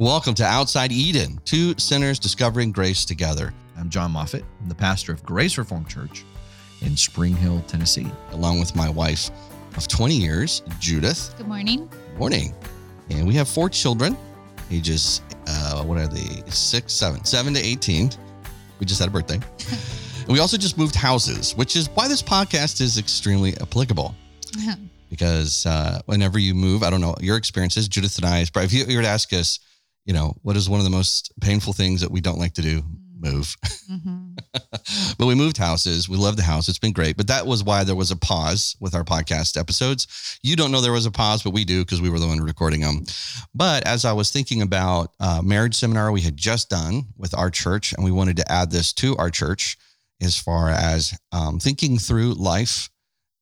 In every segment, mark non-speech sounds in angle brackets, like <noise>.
Welcome to Outside Eden, two sinners discovering grace together. I'm Jon Moffitt. I'm the pastor of Grace Reformed Church in Spring Hill, Tennessee. Along with my wife of 20 years, Judith. Good morning. Morning. And we have four children, ages, uh, what are they? Six, seven, seven to 18. We just had a birthday. and <laughs> we also just moved houses, which is why this podcast is extremely applicable. <laughs> because uh, whenever you move, I don't know your experiences, Judith and I, but if you were to ask us, you know, what is one of the most painful things that we don't like to do? Move. Mm-hmm. <laughs> but we moved houses. We love the house. It's been great. But that was why there was a pause with our podcast episodes. You don't know there was a pause, but we do because we were the one recording them. But as I was thinking about uh, marriage seminar we had just done with our church, and we wanted to add this to our church as far as um, thinking through life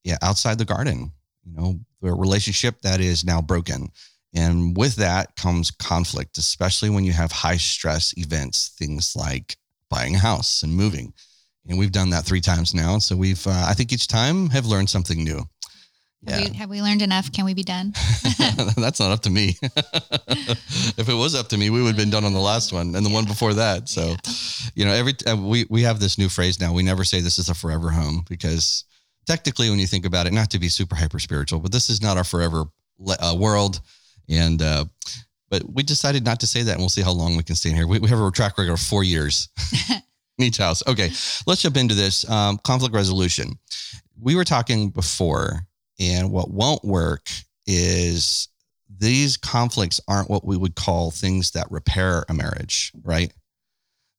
yeah, outside the garden, you know, the relationship that is now broken and with that comes conflict, especially when you have high stress events, things like buying a house and moving. And we've done that three times now. So we've, uh, I think each time have learned something new. Yeah. Have, we, have we learned enough? Can we be done? <laughs> <laughs> That's not up to me. <laughs> if it was up to me, we would have been done on the last one and the yeah. one before that. So, yeah. you know, every uh, we we have this new phrase now. We never say this is a forever home because technically, when you think about it, not to be super hyper spiritual, but this is not our forever uh, world. And, uh, but we decided not to say that and we'll see how long we can stay in here. We, we have a track record of four years in <laughs> <laughs> each house. Okay. Let's jump into this um, conflict resolution. We were talking before, and what won't work is these conflicts aren't what we would call things that repair a marriage, right?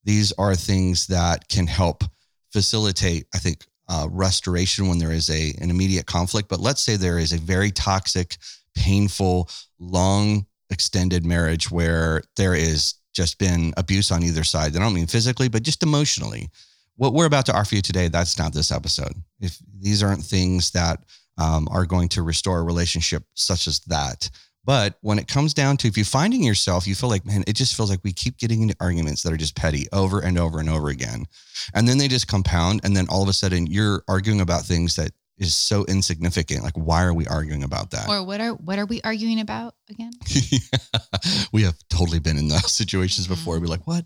These are things that can help facilitate, I think, uh, restoration when there is a an immediate conflict. But let's say there is a very toxic painful, long extended marriage where there is just been abuse on either side. I don't mean physically, but just emotionally. What we're about to offer you today, that's not this episode. If these aren't things that um, are going to restore a relationship such as that. But when it comes down to if you're finding yourself, you feel like, man, it just feels like we keep getting into arguments that are just petty over and over and over again. And then they just compound. And then all of a sudden you're arguing about things that is so insignificant. Like, why are we arguing about that? Or what are what are we arguing about again? <laughs> yeah, we have totally been in those <laughs> situations mm-hmm. before. We're like, what?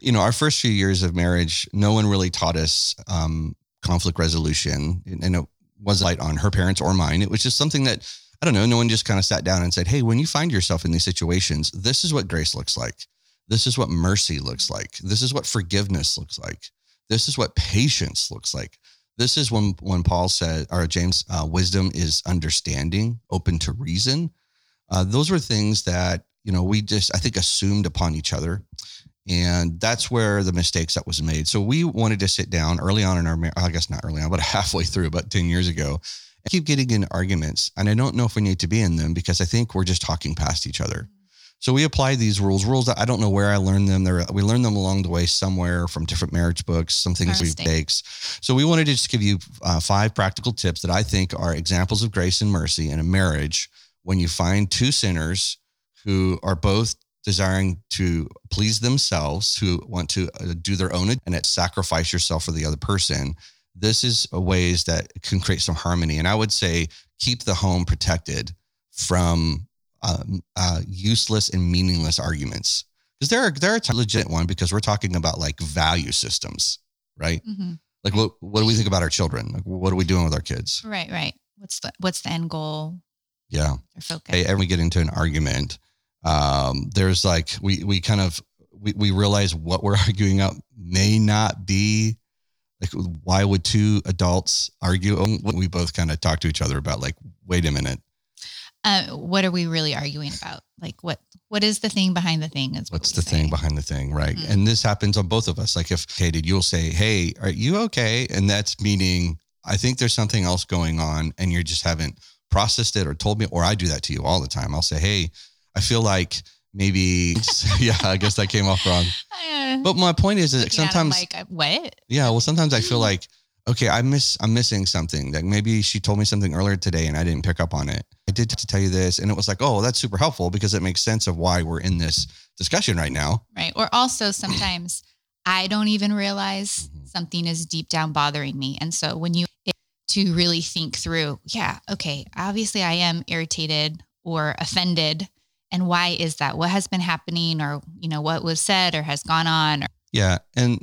You know, our first few years of marriage, no one really taught us um, conflict resolution, and it was light on her parents or mine. It was just something that I don't know. No one just kind of sat down and said, "Hey, when you find yourself in these situations, this is what grace looks like. This is what mercy looks like. This is what forgiveness looks like. This is what patience looks like." This is when when Paul said, or James, uh, wisdom is understanding, open to reason. Uh, those were things that you know we just I think assumed upon each other, and that's where the mistakes that was made. So we wanted to sit down early on in our, I guess not early on, but <laughs> halfway through, about ten years ago, keep getting in arguments, and I don't know if we need to be in them because I think we're just talking past each other. So we apply these rules, rules that I don't know where I learned them. There, we learned them along the way somewhere from different marriage books, some things we've takes. So we wanted to just give you uh, five practical tips that I think are examples of grace and mercy in a marriage when you find two sinners who are both desiring to please themselves, who want to uh, do their own and sacrifice yourself for the other person. This is ways that can create some harmony. And I would say keep the home protected from um, uh, useless and meaningless arguments because there are there are a legit one because we're talking about like value systems, right? Mm-hmm. Like what what do we think about our children? Like what are we doing with our kids? Right, right. What's the what's the end goal? Yeah. Focus. Hey, every we get into an argument, um, there's like we we kind of we, we realize what we're <laughs> arguing out may not be like why would two adults argue? When we both kind of talk to each other about like, wait a minute, uh, what are we really arguing about? Like what what is the thing behind the thing? Is what What's the say. thing behind the thing, right? Mm-hmm. And this happens on both of us. Like if Katie, you'll say, "Hey, are you okay?" And that's meaning I think there's something else going on, and you just haven't processed it or told me. Or I do that to you all the time. I'll say, "Hey, I feel like." maybe <laughs> yeah i guess that came off wrong <laughs> but my point is that sometimes like what yeah well sometimes i feel <laughs> like okay i miss i'm missing something like maybe she told me something earlier today and i didn't pick up on it I did to tell you this. And it was like, oh, that's super helpful because it makes sense of why we're in this discussion right now. Right. Or also sometimes <clears throat> I don't even realize mm-hmm. something is deep down bothering me. And so when you to really think through, yeah, okay, obviously I am irritated or offended And why is that? What has been happening or, you know, what was said or has gone on? Or, Yeah. And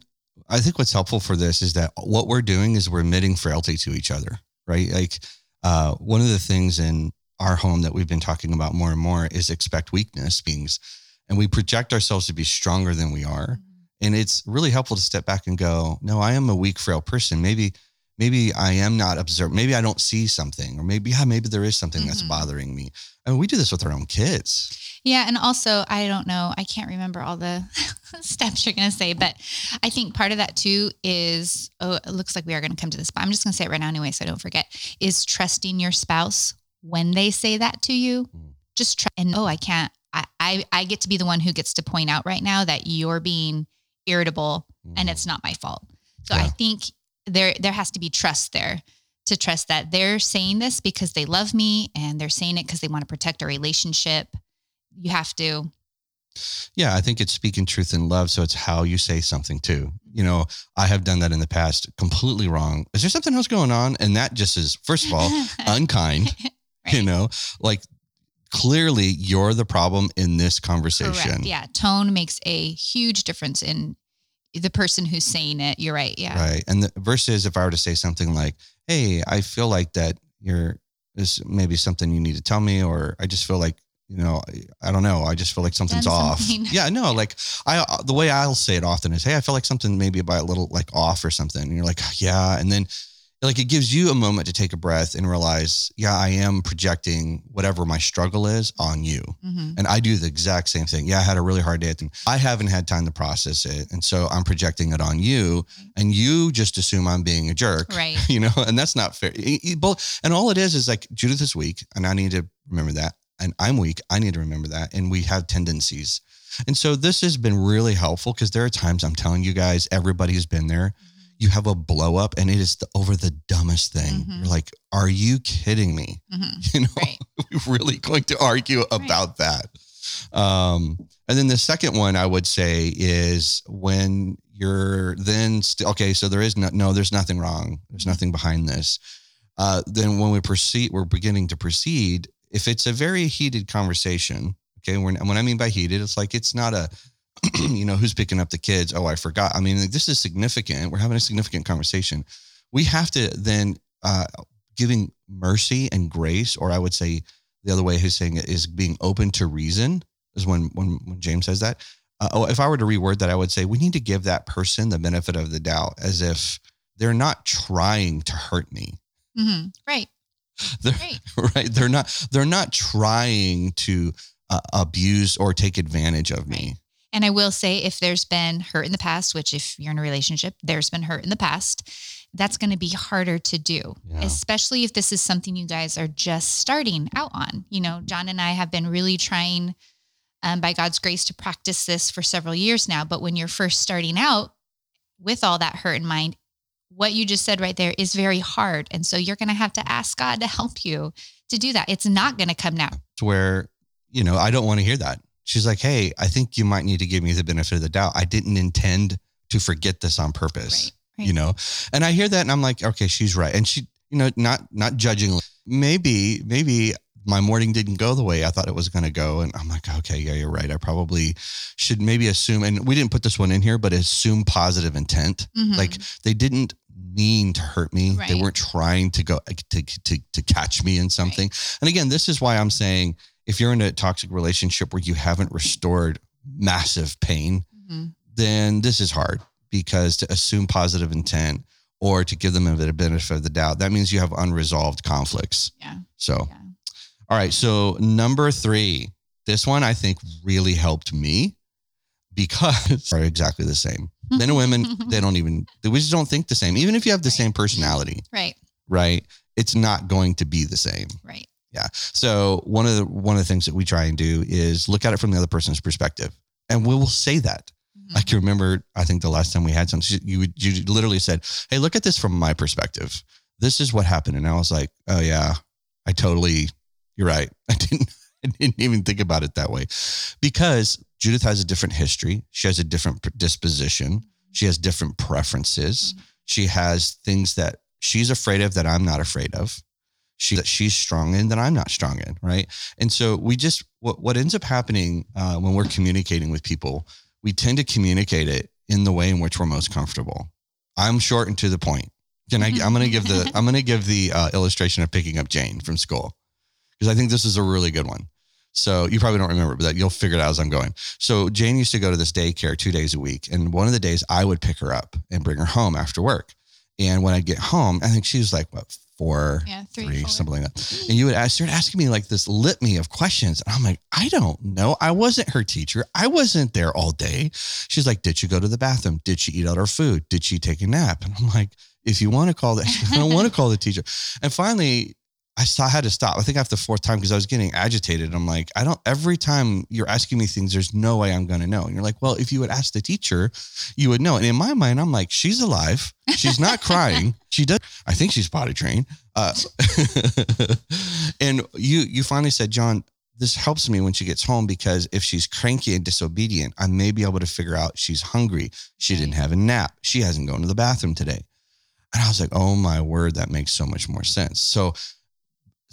I think what's helpful for this is that what we're doing is we're admitting frailty to each other, right? Like uh, one of the things in our home that we've been talking about more and more is expect weakness beings. And we project ourselves to be stronger than we are. And it's really helpful to step back and go, no, I am a weak, frail person. Maybe, maybe I am not observed. Maybe I don't see something, or maybe, yeah, maybe there is something that's Mhm. bothering me. I mean, we do this with our own kids. Yeah. And also, I don't know, I can't remember all the <laughs> steps you're going to say, but I think part of that too is, oh, it looks like we are going to come to this, but I'm just going to say it right now anyway, so I don't forget, is trusting your spouse when they say that to you. Mm. Just try and, oh, I can't, I, I, I get to be the one who gets to point out right now that you're being irritable and it's not my fault. So I think there, there has to be trust there to trust that they're saying this because they love me and they're saying it because they want to protect our relationship. You have to, Yeah, I think it's speaking truth in love. So it's how you say something too. You mm-hmm. know, I have done that in the past completely wrong. Is there something else going on? And that just is, first of all, <laughs> unkind, <laughs> you know, like clearly you're the problem in this conversation. Correct. Yeah. Tone makes a huge difference in the person who's saying it. You're right. Yeah. Right. And the versus if I were to say something like, Hey, I feel like that you're, this maybe something you need to tell me, or I just feel like, you know, I, I don't know. I just feel like something's Done off. something. <laughs> Yeah, no, like I, uh, the way I'll say it often is, Hey, I feel like something maybe about a little like off or something. And you're like, yeah. And then like it gives you a moment to take a breath and realize, yeah, I am projecting whatever my struggle is on you. Mhm. And I do the exact same thing. Yeah, I had a really hard day. At the, I haven't had time to process it. And so I'm projecting it on you. And you just assume I'm being a jerk. Right. <laughs> You know, and that's not fair. And all it is is like Judith is weak, and I need to remember that. And I'm weak. I need to remember that. And we have tendencies. And so this has been really helpful because there are times I'm telling you guys, everybody has been there. You have a blow up, and it is the, over the dumbest thing. Mhm. You're like, are you kidding me? Mhm. <laughs> You know, Right. <laughs> we're really going to argue about that. Um, and then the second one I would say is when you're then still okay. So there is no, no, there's nothing wrong. There's nothing behind this. Uh, then when we proceed, we're beginning to proceed. If it's a very heated conversation, okay, when, when I mean by heated, it's like it's not a, <clears throat> you know, who's picking up the kids? Oh, I forgot. I mean, like, this is significant. We're having a significant conversation. We have to then uh, giving mercy and grace, or I would say the other way he's saying it is being open to reason is when when when James says that. Uh, oh, if I were to reword that, I would say we need to give that person the benefit of the doubt, as if they're not trying to hurt me. Mhm. Right. They're, Right. <laughs> right? They're not. They're not trying to uh, abuse or take advantage of me. And I will say, if there's been hurt in the past, which if you're in a relationship, there's been hurt in the past, that's going to be harder to do, Yeah. especially if this is something you guys are just starting out on. You know, Jon and I have been really trying, um, by God's grace, to practice this for several years now. But when you're first starting out with all that hurt in mind, what you just said right there is very hard. And so you're going to have to ask God to help you to do that. It's not going to come now. to where, you know, I don't want to hear that. She's like, hey, I think you might need to give me the benefit of the doubt. I didn't intend to forget this on purpose. Right. Right. You know, and I hear that and I'm like, okay, she's right. And she, you know, not not judging. Maybe, maybe my morning didn't go the way I thought it was going to go. And I'm like, okay, yeah, you're right. I probably should maybe assume, and we didn't put this one in here, but assume positive intent. Mhm. Like they didn't mean to hurt me. They weren't trying to go to, to, to catch me in something. And again, this is why I'm saying if you're in a toxic relationship where you haven't restored massive pain, Mhm. then this is hard because to assume positive intent or to give them a bit of benefit of the doubt, that means you have unresolved conflicts. Yeah. So, Yeah. all right. So, number three, this one I think really helped me because <laughs> are exactly the same. Men and women, they don't even, we just don't think the same. Even if you have the Right. same personality, Right. right? It's not going to be the same. Right. Yeah. So one of the one of the things that we try and do is look at it from the other person's perspective, and we will say that. Mhm. I can remember. I think the last time we had something, you you literally said, "Hey, look at this from my perspective. This is what happened," and I was like, "Oh yeah, I totally. You're right. <laughs> I didn't. I didn't even think about it that way, because Judith has a different history. She has a different disposition. She has different preferences. Mhm. She has things that she's afraid of that I'm not afraid of. she that she's strong in that I'm not strong in, right? And so we just what what ends up happening uh, when we're communicating with people, we tend to communicate it in the way in which we're most comfortable. I'm short and to the point. Can I? I'm going to give the <laughs> I'm going to give the uh, illustration of picking up Jane from school because I think this is a really good one. So you probably don't remember, but that you'll figure it out as I'm going. So Jane used to go to this daycare two days a week, and one of the days I would pick her up and bring her home after work. And when I get home, I think she was like what four, Yeah, three, something like that. And you would ask, start asking me like this litany of questions. And I'm like, I don't know. I wasn't her teacher. I wasn't there all day. She's like, Did she go to the bathroom? Did she eat out her food? Did she take a nap? And I'm like, if you want to call that, <laughs> I don't want to call the teacher. And finally, I saw, I had to stop. I think after the fourth time because I was getting agitated. I'm like, I don't. Every time you're asking me things, there's no way I'm going to know. And you're like, well, if you would ask the teacher, you would know. And in my mind, I'm like, she's alive. She's not <laughs> crying. She does. I think she's potty trained. Uh, <laughs> and you you finally said, Jon, this helps me when she gets home because if she's cranky and disobedient, I may be able to figure out she's hungry. She didn't have a nap. She hasn't gone to the bathroom today. And I was like, oh my word, that makes so much more sense. So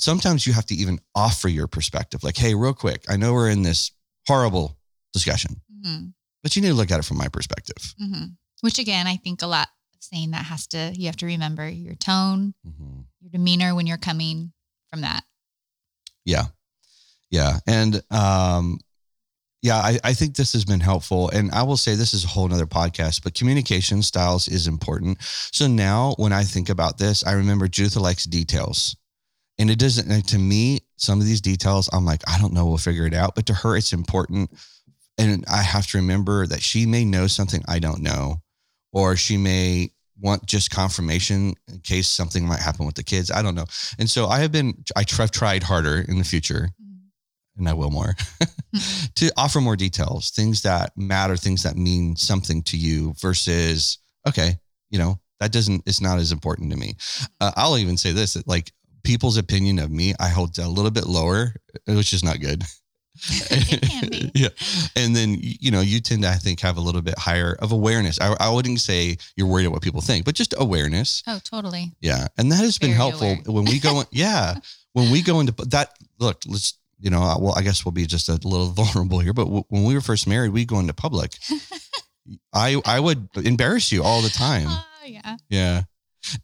sometimes you have to even offer your perspective. Like, hey, real quick, I know we're in this horrible discussion, Mhm, but you need to look at it from my perspective. mhm. Which again, I think a lot of saying that has to, you have to remember your tone, Mhm. your demeanor when you're coming from that. Yeah. Yeah. And um yeah, I, I think this has been helpful. And I will say this is a whole nother podcast, but communication styles is important. So now when I think about this, I remember Judith likes details. And it doesn't and to me, some of these details, I'm like, I don't know, we'll figure it out. But to her, it's important. And I have to remember that she may know something I don't know, or she may want just confirmation in case something might happen with the kids. I don't know. And so I have been, I tr- I've tried harder in the future, and I will more, <laughs> to offer more details, things that matter, things that mean something to you versus, okay, you know, that doesn't, it's not as important to me. Uh, I'll even say this that like people's opinion of me, I hold a little bit lower, uh, which is not good. <laughs> <laughs> It can be. yeah. And then, you know, you tend to, I think, have a little bit higher of awareness. I, I wouldn't say you're worried about what people think, but just awareness. Oh, totally. Yeah. And that has been helpful aware. when we go <laughs> in. Yeah. When we go into that, look, let's, you know, well, I guess we'll be just a little vulnerable here, but w- when we were first married, we go into public. I, I would embarrass you all the time. Oh, yeah. Yeah.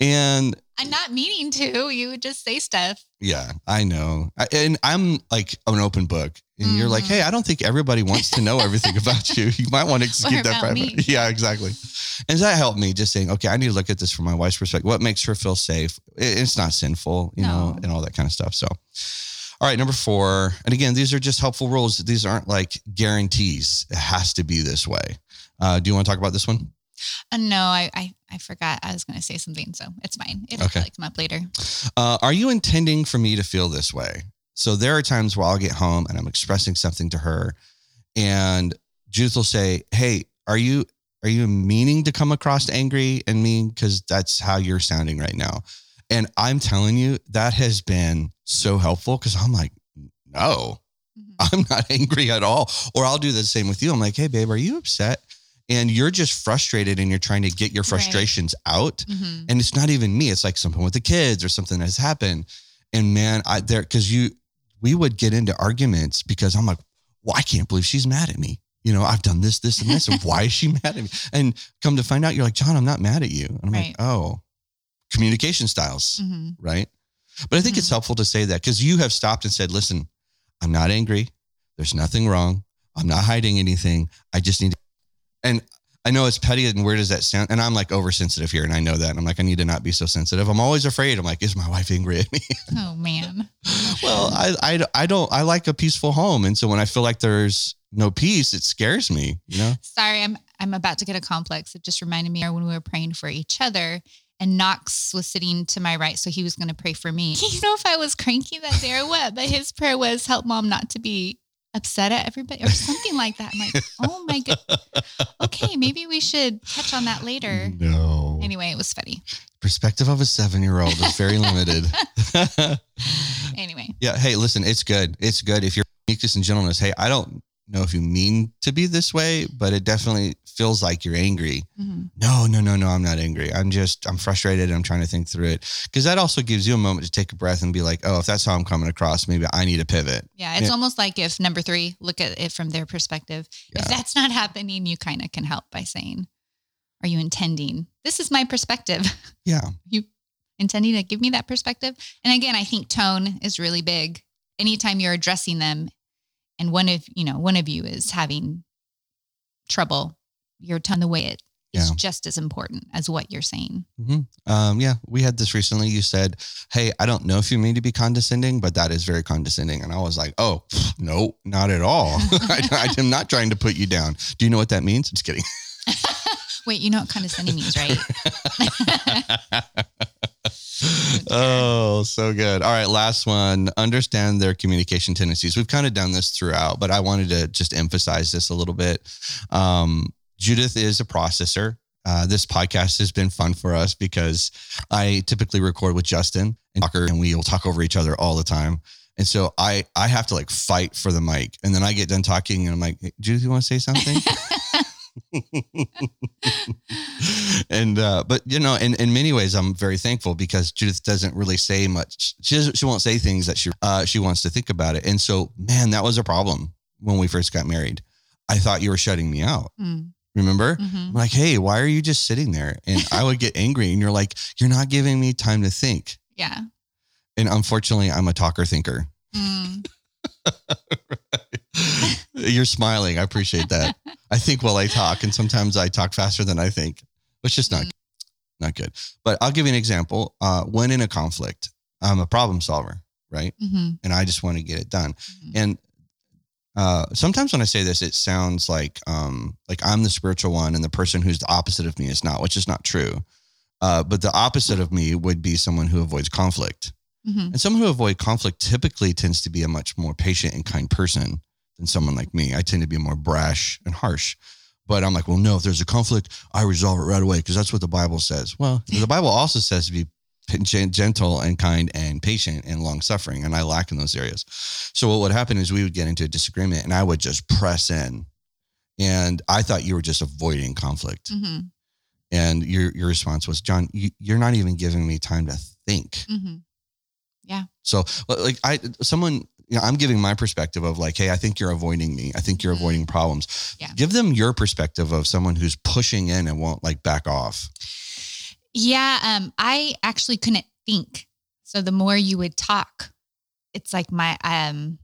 And I'm not meaning to. You would just say stuff. yeah, I know. I, and I'm like an open book. And you're like, Mhm. hey, I don't think everybody wants to know everything <laughs> about you. You might want to keep that private. me. Yeah, exactly. And that helped me just saying, okay, I need to look at this from my wife's perspective. What makes her feel safe? It- It's not sinful, you know, and all that kind of stuff. So, all right, number four. And again, these are just helpful rules. These aren't like guarantees. It has to be this way. Uh, do you want to talk about this one? Uh, no, I, I I forgot. I was going to say something, so it's fine. It'll Okay. probably come up later. Uh, are you intending for me to feel this way? So there are times where I'll get home and I'm expressing something to her, and Judith will say, "Hey, are you are you meaning to come across angry and mean? Because that's how you're sounding right now." And I'm telling you, that has been so helpful because I'm like, no, Mhm. I'm not <laughs> angry at all. Or I'll do the same with you. I'm like, hey, babe, are you upset? And you're just frustrated and you're trying to get your Right. frustrations out Mhm. and it's not even me it's like something with the kids or something has happened and man i there because you we would get into arguments because i'm like well i can't believe she's mad at me you know i've done this this and this and <laughs> why is she mad at me and come to find out you're like jon i'm not mad at you and i'm Right. like oh communication styles Mhm. right but i think it's Mhm. helpful to say that because you have stopped and said listen i'm not angry there's nothing wrong i'm not hiding anything i just need to and I know it's petty and where does that sound? And I'm like oversensitive here, and I know that. And I'm like, I need to not be so sensitive. I'm always afraid. I'm like, is my wife angry at me? <laughs> Oh man. well, I, I, I don't. I like a peaceful home, and so when I feel like there's no peace, it scares me. You know? Sorry, I'm I'm about to get a complex. It just reminded me when we were praying for each other. And Knox was sitting to my right, so he was going to pray for me. <laughs> You know if I was cranky that day or what, but his prayer was help mom not to be upset at everybody or something like that. I'm like, <laughs> oh my god. Okay, maybe we should touch on that later. No. Anyway, it was funny. Perspective of a seven year old is very limited. <laughs> Anyway, yeah. Hey, listen, it's good. It's good if you're meekness and gentleness. Hey, I don't. Know if you mean to be this way, but it definitely feels like you're angry. Mhm. No, no, no, no, I'm not angry. I'm just, I'm frustrated. I'm trying to think through it. Cause that also gives you a moment to take a breath and be like, oh, if that's how I'm coming across, maybe I need to pivot. Yeah, it's Yeah. almost like if number three, look at it from their perspective. If that's not happening, you kind of can help by saying, Are you intending? This is my perspective. <laughs> Yeah. you intending to give me that perspective? And again, I think tone is really big. Anytime you're addressing them and one of, you know, one of you is having trouble, your tone, the way it is Yeah. just as important as what you're saying. Um, yeah, we had this recently. You said, Hey, I don't know if you mean to be condescending, but that is very condescending. And I was like, Oh, no, not at all. <laughs> I, I am not trying to put you down. Do you know what that means? Just kidding. <laughs> Wait, you know what condescending means, right? <laughs> <laughs> oh, so good. All right, last one. Understand their communication tendencies. We've kind of done this throughout, but I wanted to just emphasize this a little bit. Um, Judith is a processor. Uh, this podcast has been fun for us because I typically record with Justin and Tucker, and we will talk over each other all the time. And so I I have to like fight for the mic, and then I get done talking, and I'm like, hey, Judith, you want to say something? <laughs> and uh, but you know, in, in many ways, I'm very thankful because Judith doesn't really say much. She doesn't, she won't say things that she uh, she wants to think about it. And so, man, that was a problem when we first got married. I thought you were shutting me out. Mm, Remember? mhm. I'm like, hey, why are you just sitting there? And I would get angry, and you're like, you're not giving me time to think. Yeah. And unfortunately, I'm a talker thinker. <laughs> Mm. You're smiling. I appreciate that. <laughs> I think while I talk, and sometimes I talk faster than I think, which is not not good. But I'll give you an example. Uh, when in a conflict, I'm a problem solver, right? Mhm. And I just want to get it done. Mhm. And uh, sometimes when I say this, it sounds like um, like I'm the spiritual one, and the person who's the opposite of me is not, which is not true. Uh, but the opposite of me would be someone who avoids conflict. Mhm. And someone who avoid conflict typically tends to be a much more patient and kind person than someone like me. I tend to be more brash and harsh. But I'm like, well, no, if there's a conflict, I resolve it right away because that's what the Bible says. Well, the <laughs> Bible also says to be gentle and kind and patient and long suffering. And I lack in those areas. So what would happen is we would get into a disagreement and I would just press in. And I thought you were just avoiding conflict. Mhm. And your, your response was, Jon, you, you're not even giving me time to think. Mhm. So like I someone you know, I'm giving my perspective of like, hey, I think you're avoiding me. I think you're Mhm. avoiding problems. Yeah. Give them your perspective of someone who's pushing in and won't like back off. Yeah, um, I actually couldn't think. So the more you would talk, it's like my um,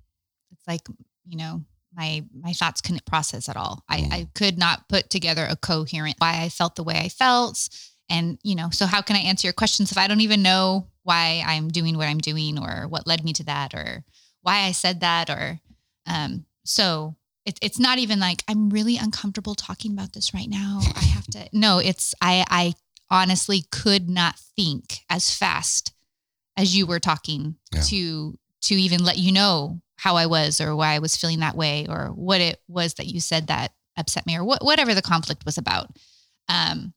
it's like you know my my thoughts couldn't process at all. I, Mm. I could not put together a coherent why I felt the way I felt, and you know, so how can I answer your questions if I don't even know why I'm doing what I'm doing or what led me to that or why I said that or um, so it, it's not even like I'm really uncomfortable talking about this right now. I have to. No, it's I I honestly could not think as fast as you were talking Yeah. to to even let you know how I was or why I was feeling that way or what it was that you said that upset me or what, whatever the conflict was about. Um,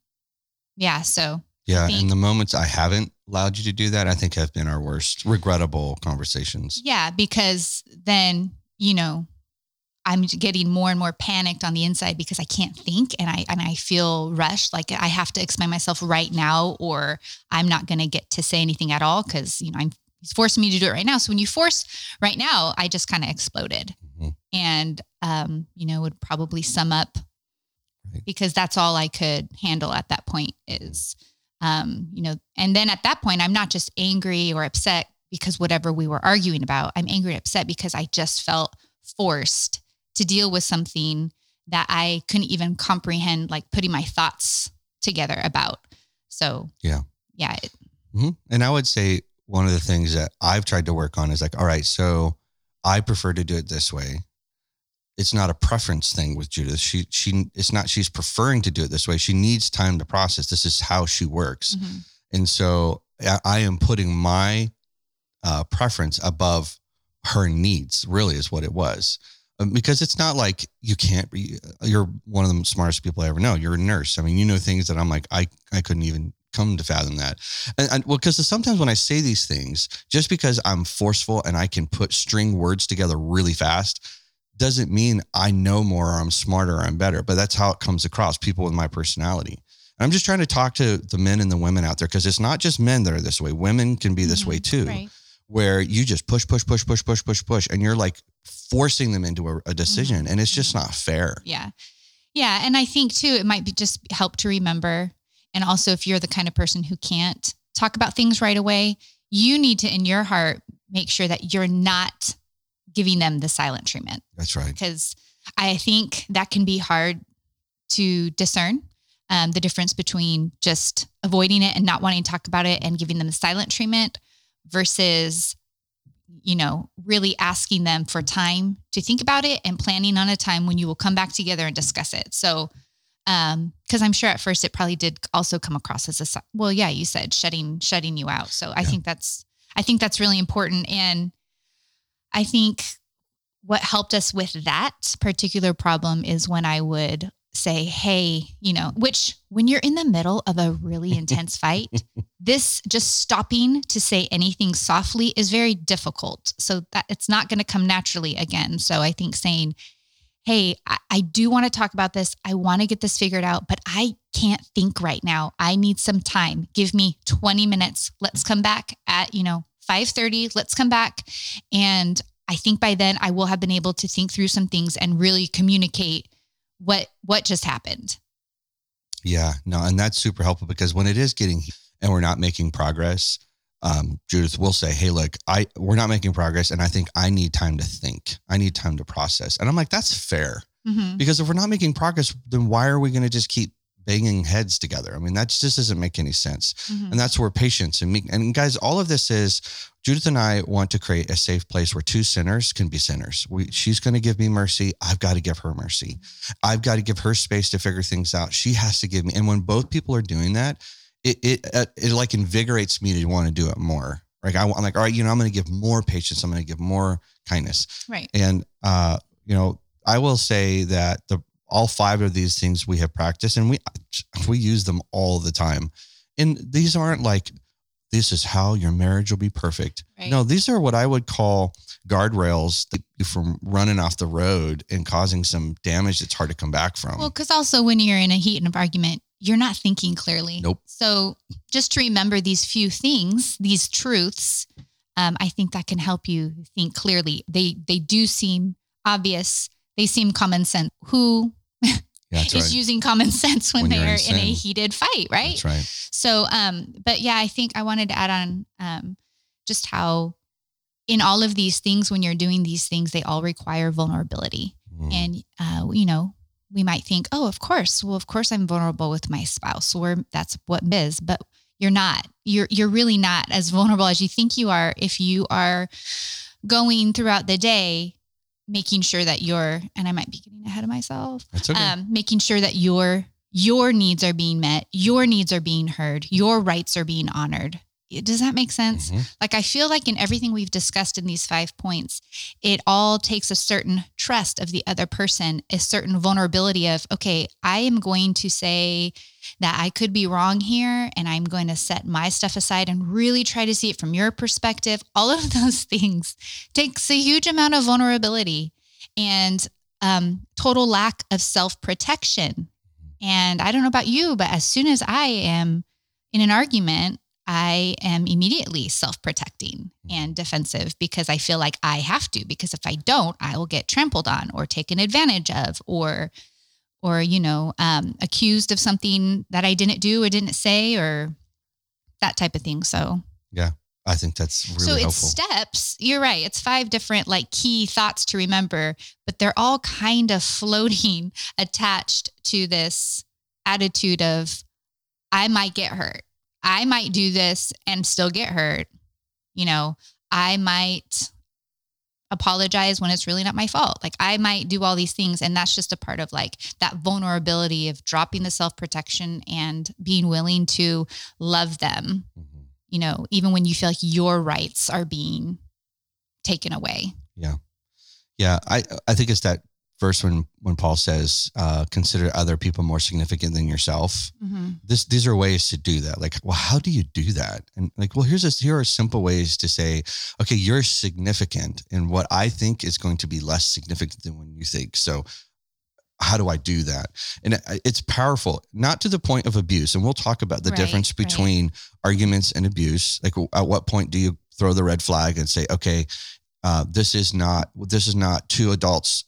yeah. So Yeah. And the moments I haven't allowed you to do that, I think have been our worst regrettable conversations. yeah, because then you know I'm getting more and more panicked on the inside because I can't think and I and I feel rushed like I have to explain myself right now or I'm not going to get to say anything at all cuz you know I'm he's forcing me to do it right now. So when you force right now, I just kind of exploded. Mhm. And um you know would probably sum up Right. because that's all I could handle at that point is um you know and then at that point I'm not just angry or upset because whatever we were arguing about. I'm angry and upset because I just felt forced to deal with something that I couldn't even comprehend, like putting my thoughts together about. So, Yeah. yeah, it, hmm And I would say one of the things that I've tried to work on is like, all right, so I prefer to do it this way. It's not a preference thing with Judith. She she it's not she's preferring to do it this way. She needs time to process. This is how she works. mhm. And so I, I am putting my uh, preference above her needs, really, is what it was. Um, because it's not like you can't be, you're one of the smartest people I ever know. You're a nurse. I mean, you know things that I'm like, I, I couldn't even come to fathom that. And, and well, because sometimes when I say these things, just because I'm forceful and I can put string words together really fast, doesn't mean I know more or I'm smarter or I'm better, but that's how it comes across. People with my personality. And I'm just trying to talk to the men and the women out there because it's not just men that are this way. Women can be this mm-hmm. way too, right. where you just push, push, push, push, push, push, push, and you're like forcing them into a, a decision, mm-hmm. and it's just not fair. Yeah, yeah, and I think too, it might be just help to remember, and also if you're the kind of person who can't talk about things right away, you need to in your heart make sure that you're not giving them the silent treatment. That's right. Because I think that can be hard to discern um, the difference between just avoiding it and not wanting to talk about it and giving them the silent treatment versus you know really asking them for time to think about it and planning on a time when you will come back together and discuss it so um because i'm sure at first it probably did also come across as a well yeah you said shutting shutting you out so i think that's i think that's really important and i think what helped us with that particular problem is when i would say, hey, you know, which when you're in the middle of a really intense <laughs> fight, this just stopping to say anything softly is very difficult. So that it's not going to come naturally again. So I think saying, hey, I, I do want to talk about this. I want to get this figured out, but I can't think right now. I need some time. Give me 20 minutes. Let's come back at, you know, 5:30. Let's come back and I think by then I will have been able to think through some things and really communicate what what just happened. Yeah, no, and that's super helpful because when it is getting and we're not making progress, um, Judith will say, "Hey, look, I we're not making progress, and I think I need time to think. I need time to process." And I'm like, "That's fair." Mm-hmm. Because if we're not making progress, then why are we going to just keep banging heads together. I mean, that just doesn't make any sense. Mm-hmm. And that's where patience and me and guys, all of this is Judith and I want to create a safe place where two sinners can be sinners. We, she's going to give me mercy. I've got to give her mercy. I've got to give her space to figure things out. She has to give me. And when both people are doing that, it it it, it like invigorates me to want to do it more. Like I, I'm like, all right, you know, I'm going to give more patience. I'm going to give more kindness. Right. And uh, you know, I will say that the all five of these things we have practiced and we we use them all the time. And these aren't like this is how your marriage will be perfect. Right. no these are what i would call guardrails from running off the road and causing some damage that's hard to come back from. Well because also when you're in a heat and of argument you're not thinking clearly. Nope. So just to remember these few things these truths um, i think that can help you think clearly. They they do seem obvious they seem common sense. Who <laughs> yeah, is right. using common sense when, when they are in a heated fight, right? That's right. So, um, but yeah, I think I wanted to add on um, just how in all of these things, when you're doing these things, they all require vulnerability. Mm. And, uh, you know, we might think, oh, of course. Well, of course, I'm vulnerable with my spouse, or that's what biz, but you're not. You're you're really not as vulnerable as you think you are if you are going throughout the day making sure that you're and I might be getting ahead of myself. That's okay. Um, making sure that your your needs are being met, your needs are being heard, your rights are being honored. Does that make sense? Mm-hmm. Like I feel like in everything we've discussed in these five points, it all takes a certain trust of the other person, a certain vulnerability of, okay, I am going to say that I could be wrong here and I'm going to set my stuff aside and really try to see it from your perspective. All of <laughs> those things takes a huge amount of vulnerability and um, total lack of self protection. And I don't know about you, but as soon as I am in an argument, I am immediately self protecting and defensive because I feel like I have to, because if I don't, I will get trampled on or taken advantage of or or you know um, accused of something that i didn't do or didn't say or that type of thing. So yeah i think that's really so it's helpful. steps. You're right. It's five different like key thoughts to remember but they're all kind of floating <laughs> attached to this attitude of i might get hurt i might do this and still get hurt you know i might apologize when it's really not my fault. Like I might do all these things and that's just a part of like that vulnerability of dropping the self-protection and being willing to love them. Mm-hmm. You know, even when you feel like your rights are being taken away. Yeah. Yeah, I I think it's that verse when when Paul says, uh, "Consider other people more significant than yourself." Mm-hmm. This these are ways to do that. Like, well, how do you do that? And like, well, here's a, here are simple ways to say, okay, you're significant, and what I think is going to be less significant than when you think. So, how do I do that? And it's powerful, not to the point of abuse. And we'll talk about the Right, difference right. between arguments and abuse. Like, at what point do you throw the red flag and say, okay, uh, this is not this is not two adults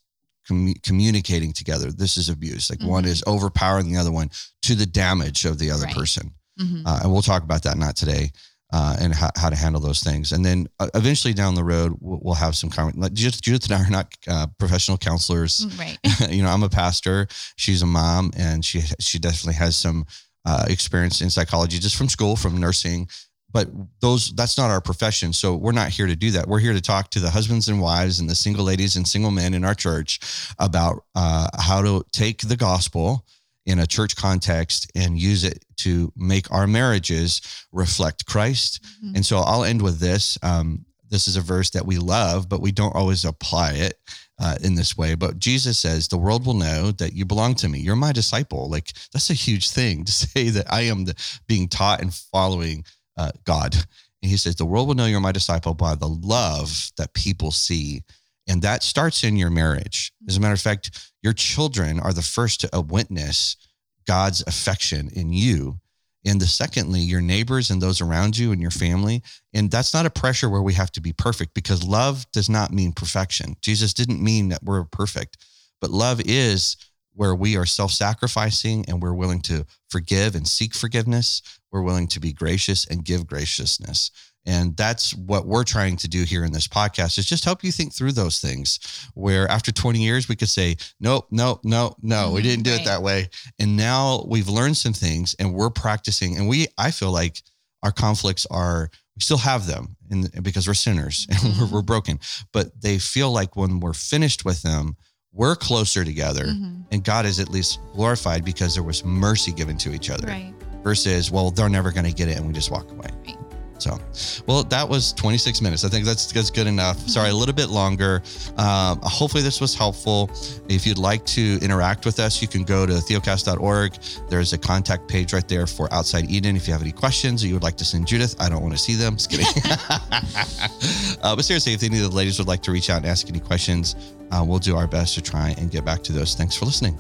commu- communicating together. This is abuse. Like one Mhm. is overpowering the other one to the damage of the other Right. person. Mm-hmm. Uh, and we'll talk about that not today. Uh, and how, how to handle those things, and then uh, eventually down the road we'll, we'll have some. Con- like Judith, Judith and I are not uh, professional counselors right. <laughs> you know, I'm a pastor. She's a mom, and she she definitely has some uh, experience in psychology just from school, from nursing. But those that's not our profession, so we're not here to do that. We're here to talk to the husbands and wives and the single ladies and single men in our church about uh, how to take the gospel in a church context and use it to make our marriages reflect Christ. Mhm. And so I'll end with this. Um, this is a verse that we love, but we don't always apply it uh, in this way. But Jesus says, The world will know that you belong to me. You're my disciple. Like, that's a huge thing to <laughs> say that I am the, being taught and following uh, God. And he says, The world will know you're my disciple by the love that people see. And that starts in your marriage. As a matter of fact, your children are the first to witness God's affection in you. And the secondly, your neighbors and those around you and your family. And that's not a pressure where we have to be perfect because love does not mean perfection. Jesus didn't mean that we're perfect, but love is where we are self sacrificing and we're willing to forgive and seek forgiveness. We're willing to be gracious and give graciousness. And that's what we're trying to do here in this podcast is just help you think through those things where after 20 years, we could say, nope, nope, no, no, we Mhm, didn't do it that way. And now we've learned some things and we're practicing. And we, I feel like our conflicts are, we still have them and because we're sinners and <laughs> we're, we're broken, but they feel like when we're finished with them, we're closer together Mhm. and God is at least glorified because there was mercy given to each other Right. Versus, well, they're never going to get it and we just walk away. Right. So, well, that was 26 minutes. I think that's, that's good enough. Sorry, a little bit longer. Um, hopefully, this was helpful. If you'd like to interact with us, you can go to theocast.org. There's a contact page right there for Outside Eden. If you have any questions or you would like to send Judith, I don't want to see them. Just kidding. <laughs> <laughs> uh, but seriously, if any of the ladies would like to reach out and ask any questions, uh, we'll do our best to try and get back to those. Thanks for listening.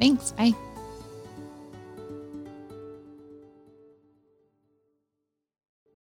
Thanks. Bye.